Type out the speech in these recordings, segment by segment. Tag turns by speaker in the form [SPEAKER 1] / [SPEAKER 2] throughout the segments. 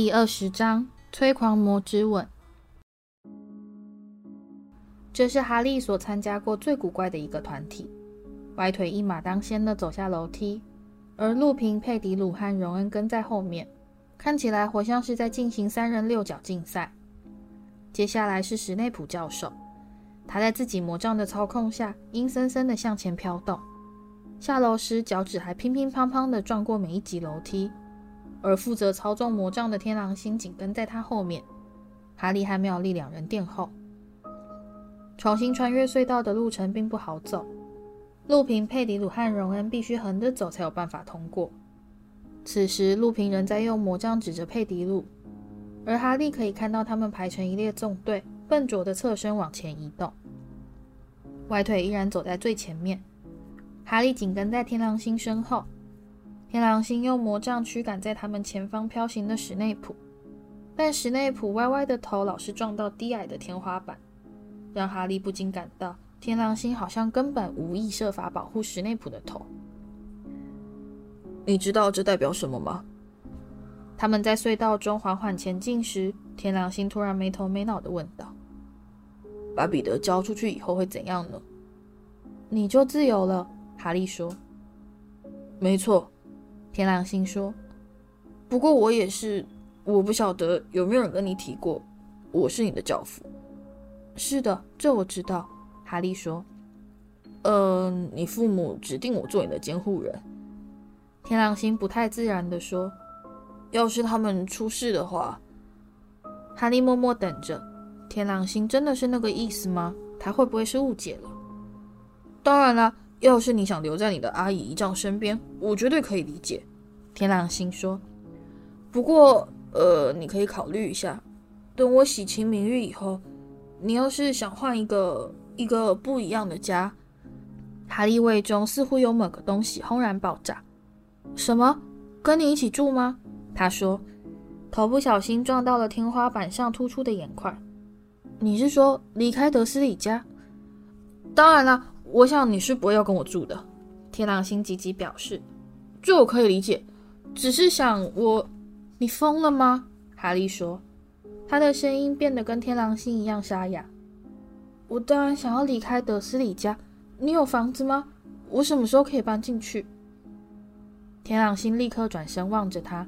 [SPEAKER 1] 第二十章催狂魔之吻。这是哈利所参加过最古怪的一个团体。歪腿一马当先的走下楼梯，而路平、佩迪鲁和荣恩跟在后面，看起来活像是在进行三人六角竞赛。接下来是史内普教授，他在自己魔杖的操控下，阴森森的向前飘动。下楼时，脚趾还乒乒乓乓的撞过每一级楼梯。而负责操纵魔杖的天狼星紧跟在他后面，哈利和妙丽两人殿后。重新穿越隧道的路程并不好走，路平、佩迪鲁和荣恩必须横着走才有办法通过。此时，路平仍在用魔杖指着佩迪鲁，而哈利可以看到他们排成一列纵队，笨拙的侧身往前移动。歪腿依然走在最前面，哈利紧跟在天狼星身后。天狼星用魔杖驱赶在他们前方飘行的史内普，但史内普歪歪的头老是撞到低矮的天花板，让哈利不禁感到天狼星好像根本无意设法保护史内普的头。
[SPEAKER 2] 你知道这代表什么吗？
[SPEAKER 1] 他们在隧道中缓缓前进时，天狼星突然没头没脑地问道：“
[SPEAKER 2] 把彼得交出去以后会怎样呢？”“
[SPEAKER 1] 你就自由了。”哈利说。
[SPEAKER 2] “没错。”
[SPEAKER 1] 天狼星说：“
[SPEAKER 2] 不过我也是，我不晓得有没有人跟你提过，我是你的教父。”“
[SPEAKER 1] 是的，这我知道。”哈利说。
[SPEAKER 2] “呃，你父母指定我做你的监护人。”
[SPEAKER 1] 天狼星不太自然地说：“
[SPEAKER 2] 要是他们出事的话。”
[SPEAKER 1] 哈利默默等着。天狼星真的是那个意思吗？他会不会是误解了？
[SPEAKER 2] 当然了。要是你想留在你的阿姨姨丈身边，我绝对可以理解。”
[SPEAKER 1] 天狼星说。
[SPEAKER 2] “不过，呃，你可以考虑一下，等我洗清名誉以后，你要是想换一个一个不一样的家。”
[SPEAKER 1] 哈利胃中似乎有某个东西轰然爆炸。“什么？跟你一起住吗？”他说，头不小心撞到了天花板上突出的眼块。“你是说离开德斯里家？”“
[SPEAKER 2] 当然了。”我想你是不会要跟我住的，
[SPEAKER 1] 天狼星急急表示。
[SPEAKER 2] 这我可以理解，只是想我，
[SPEAKER 1] 你疯了吗？哈利说，他的声音变得跟天狼星一样沙哑。我当然想要离开德思礼家。你有房子吗？我什么时候可以搬进去？天狼星立刻转身望着他，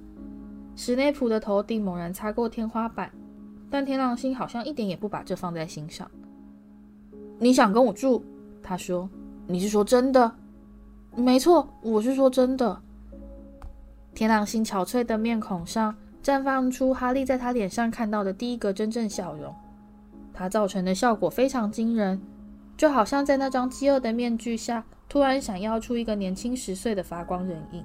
[SPEAKER 1] 史内普的头顶猛然擦过天花板，但天狼星好像一点也不把这放在心上。
[SPEAKER 2] 你想跟我住？他说：“你是说真的？
[SPEAKER 1] 没错，我是说真的。”天狼星憔悴的面孔上绽放出哈利在他脸上看到的第一个真正笑容。它造成的效果非常惊人，就好像在那张饥饿的面具下突然闪耀出一个年轻十岁的发光人影。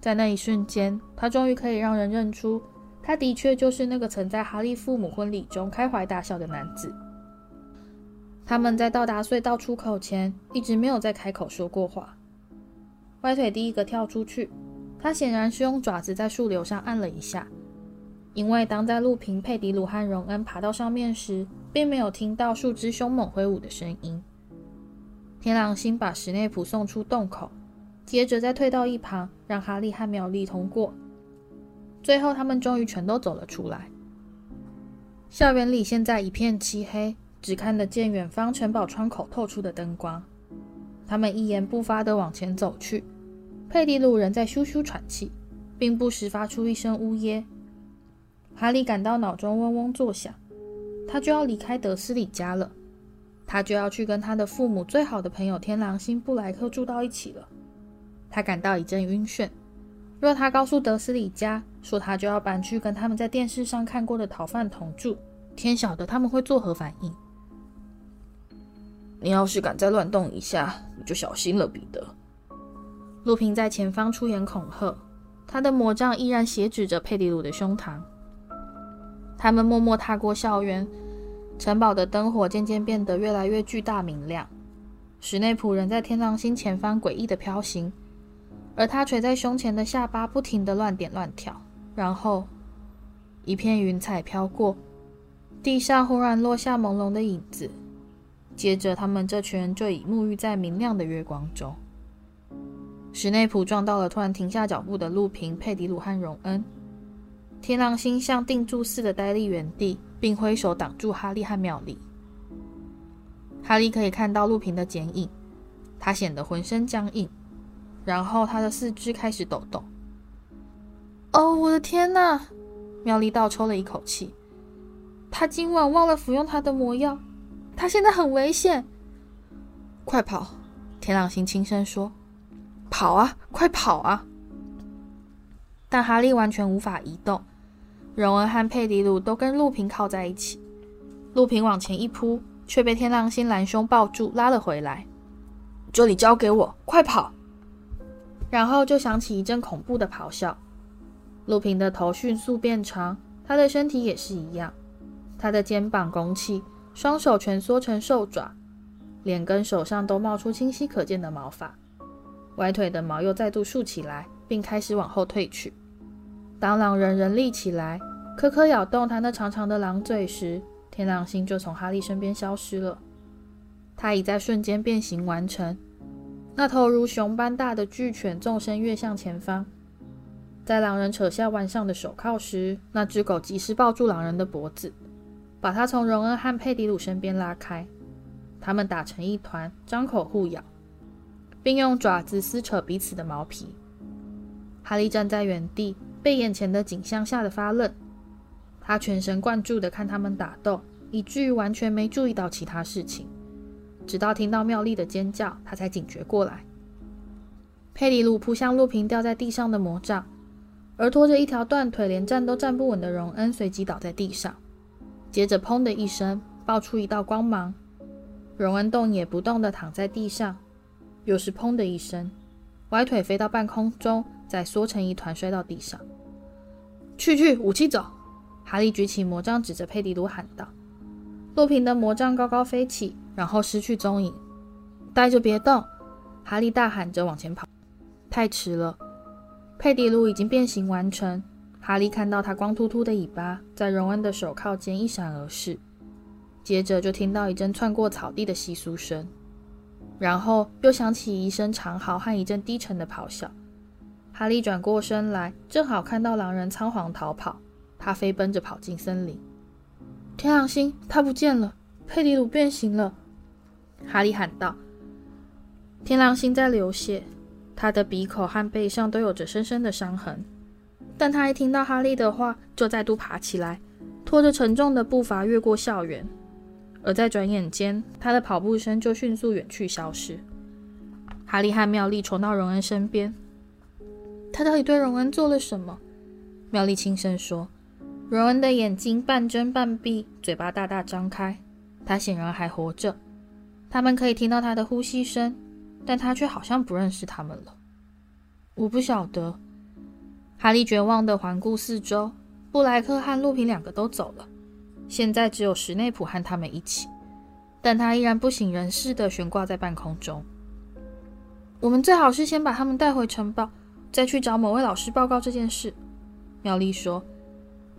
[SPEAKER 1] 在那一瞬间，他终于可以让人认出，他的确就是那个曾在哈利父母婚礼中开怀大笑的男子。他们在到达隧道出口前，一直没有再开口说过话。歪腿第一个跳出去，他显然是用爪子在树瘤上按了一下，因为当在路平、佩迪鲁和荣恩爬到上面时，并没有听到树枝凶猛挥舞的声音。天狼星把史内普送出洞口，接着再退到一旁，让哈利和妙丽通过。最后，他们终于全都走了出来。校园里现在一片漆黑。只看得见远方城堡窗口透出的灯光。他们一言不发地往前走去。佩蒂鲁仍在咻咻喘气，并不时发出一声呜咽。哈利感到脑中嗡嗡作响，他就要离开德斯里家了，他就要去跟他的父母最好的朋友天狼星布莱克住到一起了。他感到一阵晕眩。若他告诉德斯里家说他就要搬去跟他们在电视上看过的逃犯同住，天晓得他们会作何反应。
[SPEAKER 2] 你要是敢再乱动一下，你就小心了，彼得。
[SPEAKER 1] 路平在前方出言恐吓，他的魔杖依然斜指着佩蒂鲁的胸膛。他们默默踏过校园，城堡的灯火渐渐变得越来越巨大明亮。史内普仍在天狼星前方诡异地飘行，而他垂在胸前的下巴不停地乱点乱跳。然后，一片云彩飘过，地上忽然落下朦胧的影子。接着，他们这群人就已沐浴在明亮的月光中。史内普撞到了突然停下脚步的路平、佩迪鲁和荣恩。天狼星像定住似的呆立原地，并挥手挡住哈利和妙丽。哈利可以看到路平的剪影，他显得浑身僵硬，然后他的四肢开始抖动。哦，我的天哪！妙丽倒抽了一口气。他今晚忘了服用他的魔药，他现在很危险。快跑！天狼星轻声说：“跑啊，快跑啊！”但哈利完全无法移动。荣恩和佩迪鲁都跟陆平靠在一起，陆平往前一扑，却被天狼星拦胸抱住，拉了回来。这里交给我，快跑！然后就响起一阵恐怖的咆哮。陆平的头迅速变长，他的身体也是一样。他的肩膀拱起，双手蜷缩成兽爪，脸跟手上都冒出清晰可见的毛发。歪腿的毛又再度竖起来，并开始往后退去。当狼人人立起来，颗颗咬动他那长长的狼嘴时，天狼星就从哈利身边消失了。他已在瞬间变形完成。那头如熊般大的巨犬纵身跃向前方，在狼人扯下腕上的手铐时，那只狗及时抱住狼人的脖子。把他从荣恩和佩迪鲁身边拉开，他们打成一团，张口互咬，并用爪子撕扯彼此的毛皮。哈利站在原地，被眼前的景象吓得发愣。他全神贯注地看他们打斗，以至于完全没注意到其他事情。直到听到妙丽的尖叫，他才警觉过来。佩迪鲁扑向路平掉在地上的魔杖，而拖着一条断腿、连站都站不稳的荣恩随即倒在地上。接着，砰的一声，爆出一道光芒。荣恩动也不动地躺在地上。又是砰的一声，歪腿飞到半空中，再缩成一团摔到地上。去去，武器走！哈利举起魔杖，指着佩迪鲁喊道。路平的魔杖高高飞起，然后失去踪影。待着，别动！哈利大喊着往前跑。太迟了，佩迪鲁已经变形完成。哈利看到他光秃秃的尾巴在荣恩的手铐间一闪而逝，接着就听到一阵窜过草地的窸窣声，然后又响起一声长嚎和一阵低沉的咆哮。哈利转过身来，正好看到狼人仓皇逃跑，他飞奔着跑进森林。天狼星，他不见了！佩里鲁变形了！哈利喊道。天狼星在流血，他的鼻口和背上都有着深深的伤痕。但他一听到哈利的话，就再度爬起来，拖着沉重的步伐越过校园。而在转眼间，他的跑步声就迅速远去消失。哈利和妙丽冲到荣恩身边。他到底对荣恩做了什么？妙丽轻声说。荣恩的眼睛半睁半闭，嘴巴大大张开。他显然还活着。他们可以听到他的呼吸声，但他却好像不认识他们了。我不晓得。哈利绝望地环顾四周，布莱克和路平两个都走了，现在只有史内普和他们一起，但他依然不省人事地悬挂在半空中。我们最好是先把他们带回城堡，再去找某位老师报告这件事。”妙丽说。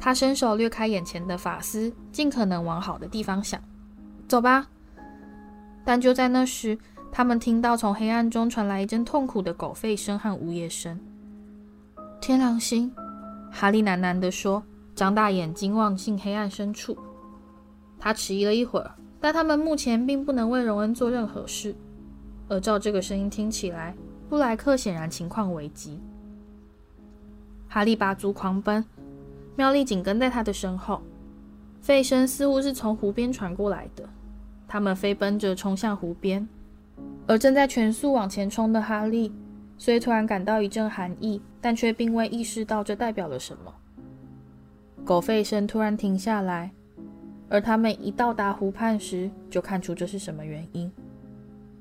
[SPEAKER 1] 她伸手掠开眼前的发丝，尽可能往好的地方想。“走吧。”但就在那时，他们听到从黑暗中传来一阵痛苦的狗吠声和呜咽声。天狼星，哈利喃喃地说，张大眼睛望进黑暗深处。他迟疑了一会儿，但他们目前并不能为荣恩做任何事。而照这个声音听起来，布莱克显然情况危急。哈利拔足狂奔，妙丽紧跟在他的身后。吠声似乎是从湖边传过来的，他们飞奔着冲向湖边，而正在全速往前冲的哈利。虽突然感到一阵寒意，但却并未意识到这代表了什么。狗吠声突然停下来，而他们一到达湖畔时，就看出这是什么原因。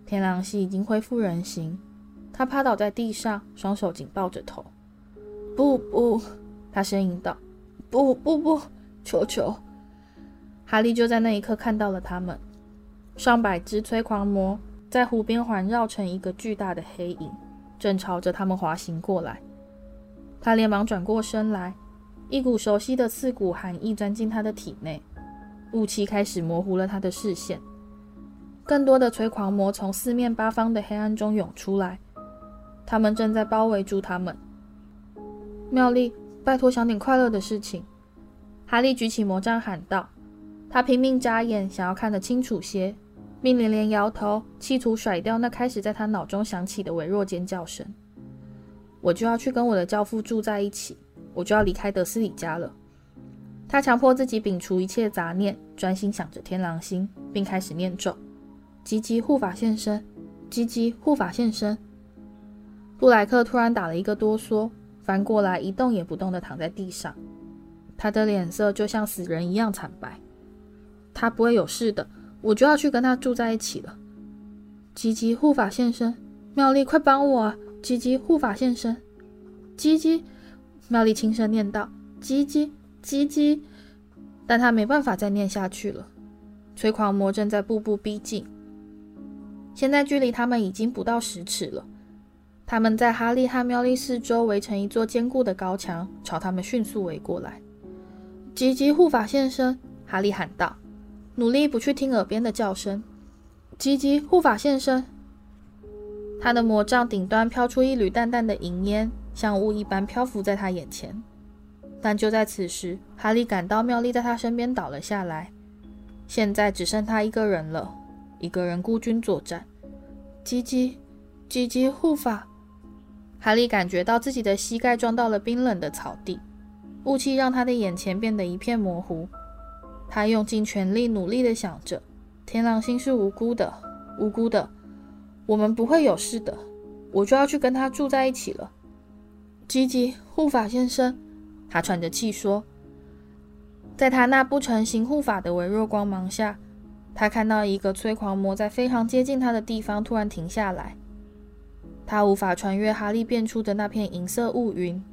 [SPEAKER 1] 天狼星已经恢复人形，他趴倒在地上，双手紧抱着头。不不，他呻吟道：“不不不，求求！”哈利就在那一刻看到了他们，上百只催狂魔在湖边环绕成一个巨大的黑影。正朝着他们滑行过来，他连忙转过身来，一股熟悉的刺骨寒意钻进他的体内，雾气开始模糊了他的视线。更多的催狂魔从四面八方的黑暗中涌出来，他们正在包围住他们。妙丽，拜托想点快乐的事情。”哈利举起魔杖喊道。他拼命眨眼，想要看得清楚些，并连连摇头，企图甩掉那开始在他脑中响起的微弱尖叫声。我就要去跟我的教父住在一起，我就要离开德斯里家了。他强迫自己摒除一切杂念，专心想着天狼星，并开始念咒：“吉吉护法现身，吉吉护法现身。”布莱克突然打了一个哆嗦，翻过来一动也不动地躺在地上，他的脸色就像死人一样惨白。他不会有事的，我就要去跟他住在一起了。吉吉护法现身，妙丽，快帮我！吉吉护法现身，吉吉，妙丽轻声念道：“吉吉，吉吉。”但他没办法再念下去了。催狂魔正在步步逼近，现在距离他们已经不到十尺了。他们在哈利和妙丽四周围成一座坚固的高墙，朝他们迅速围过来。吉吉护法现身，哈利喊道。努力不去听耳边的叫声。吉吉护法现身，他的魔杖顶端飘出一缕淡淡的银烟，像雾一般漂浮在他眼前。但就在此时，哈利感到妙丽在他身边倒了下来。现在只剩他一个人了，一个人孤军作战。吉吉，吉吉护法。哈利感觉到自己的膝盖撞到了冰冷的草地，雾气让他的眼前变得一片模糊。他用尽全力，努力地想着：“天狼星是无辜的，无辜的，我们不会有事的。我就要去跟他住在一起了。”吉吉护法先生，他喘着气说：“在他那不成形护法的微弱光芒下，他看到一个催狂魔在非常接近他的地方突然停下来。他无法穿越哈利变出的那片银色雾云，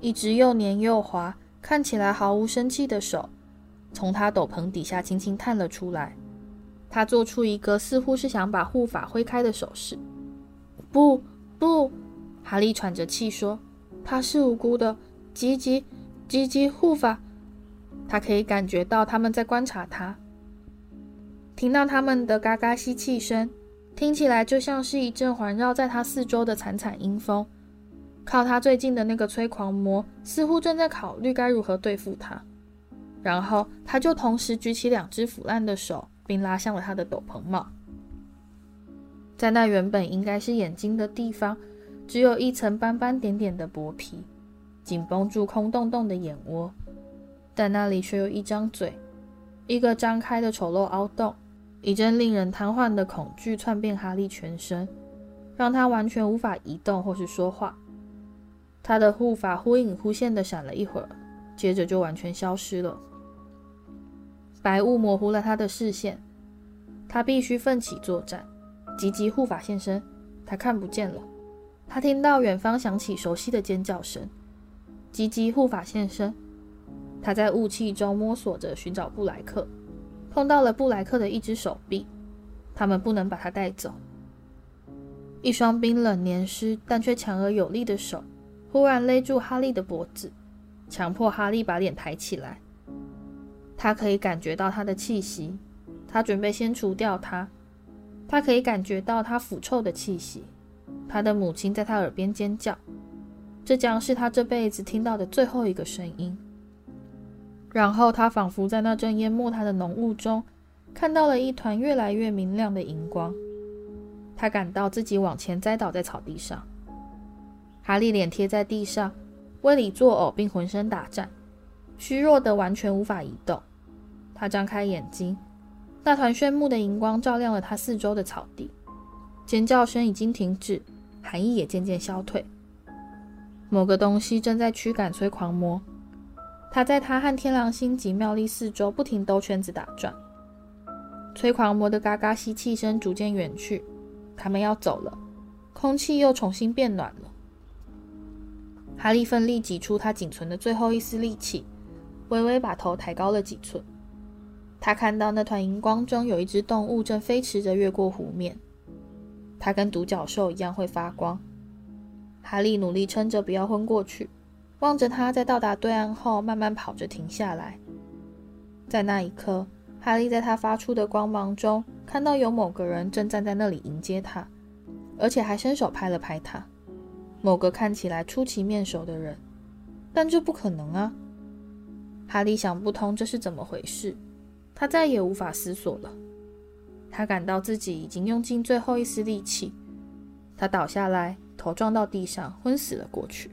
[SPEAKER 1] 一只又黏又滑、看起来毫无生气的手。”从他斗篷底下轻轻探了出来，他做出一个似乎是想把护法挥开的手势。不，不，哈利喘着气说：“他是无辜的。”吉吉，吉吉护法，他可以感觉到他们在观察他，听到他们的嘎嘎吸气声，听起来就像是一阵环绕在他四周的惨惨阴风。靠他最近的那个催狂魔似乎正在考虑该如何对付他。然后他就同时举起两只腐烂的手，并拉向了他的斗篷帽。在那原本应该是眼睛的地方，只有一层斑斑点点的薄皮，紧绷住空洞洞的眼窝，但那里却有一张嘴，一个张开的丑陋凹洞。一阵令人瘫痪的恐惧窜遍哈利全身，让他完全无法移动或是说话。他的护法忽隐忽现的闪了一会儿，接着就完全消失了。白雾模糊了他的视线，他必须奋起作战。吉吉护法现身，他看不见了。他听到远方响起熟悉的尖叫声。吉吉护法现身，他在雾气中摸索着寻找布莱克，碰到了布莱克的一只手臂。他们不能把他带走。一双冰冷黏湿但却强而有力的手忽然勒住哈利的脖子，强迫哈利把脸抬起来。他可以感觉到他的气息，他准备先除掉他。他可以感觉到他腐臭的气息。他的母亲在他耳边尖叫，这将是他这辈子听到的最后一个声音。然后他仿佛在那阵淹没他的浓雾中，看到了一团越来越明亮的荧光。他感到自己往前栽倒在草地上。哈利脸贴在地上，胃里作呕，并浑身打颤。虚弱的完全无法移动，他张开眼睛，那团炫目的荧光照亮了他四周的草地，尖叫声已经停止，寒意也渐渐消退。某个东西正在驱赶催狂魔，他在他和天狼星及妙丽四周不停兜圈子打转。催狂魔的嘎嘎吸气声逐渐远去，他们要走了，空气又重新变暖了。哈利奋力挤出他仅存的最后一丝力气。微微把头抬高了几寸，他看到那团荧光中有一只动物正飞驰着越过湖面，它跟独角兽一样会发光。哈利努力撑着不要昏过去，望着它在到达对岸后慢慢跑着停下来。在那一刻，哈利在他发出的光芒中看到有某个人正站在那里迎接他，而且还伸手拍了拍他。某个看起来出奇面熟的人。但这不可能啊！哈利想不通这是怎么回事，他再也无法思索了。他感到自己已经用尽最后一丝力气，他倒下来，头撞到地上，昏死了过去。